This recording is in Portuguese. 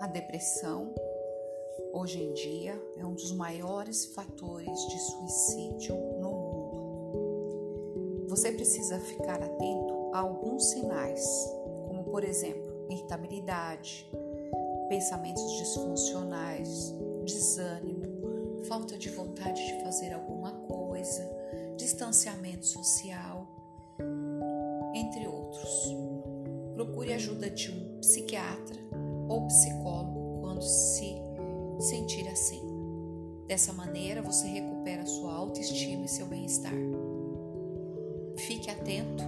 A depressão, hoje em dia, é um dos maiores fatores de suicídio no mundo. Você precisa ficar atento a alguns sinais, como por exemplo, irritabilidade, pensamentos disfuncionais, desânimo, falta de vontade de fazer alguma coisa, distanciamento social, entre outros. Procure ajuda de um psiquiatra ou psicólogo quando se sentir assim. Dessa maneira, você recupera sua autoestima e seu bem-estar. Fique atento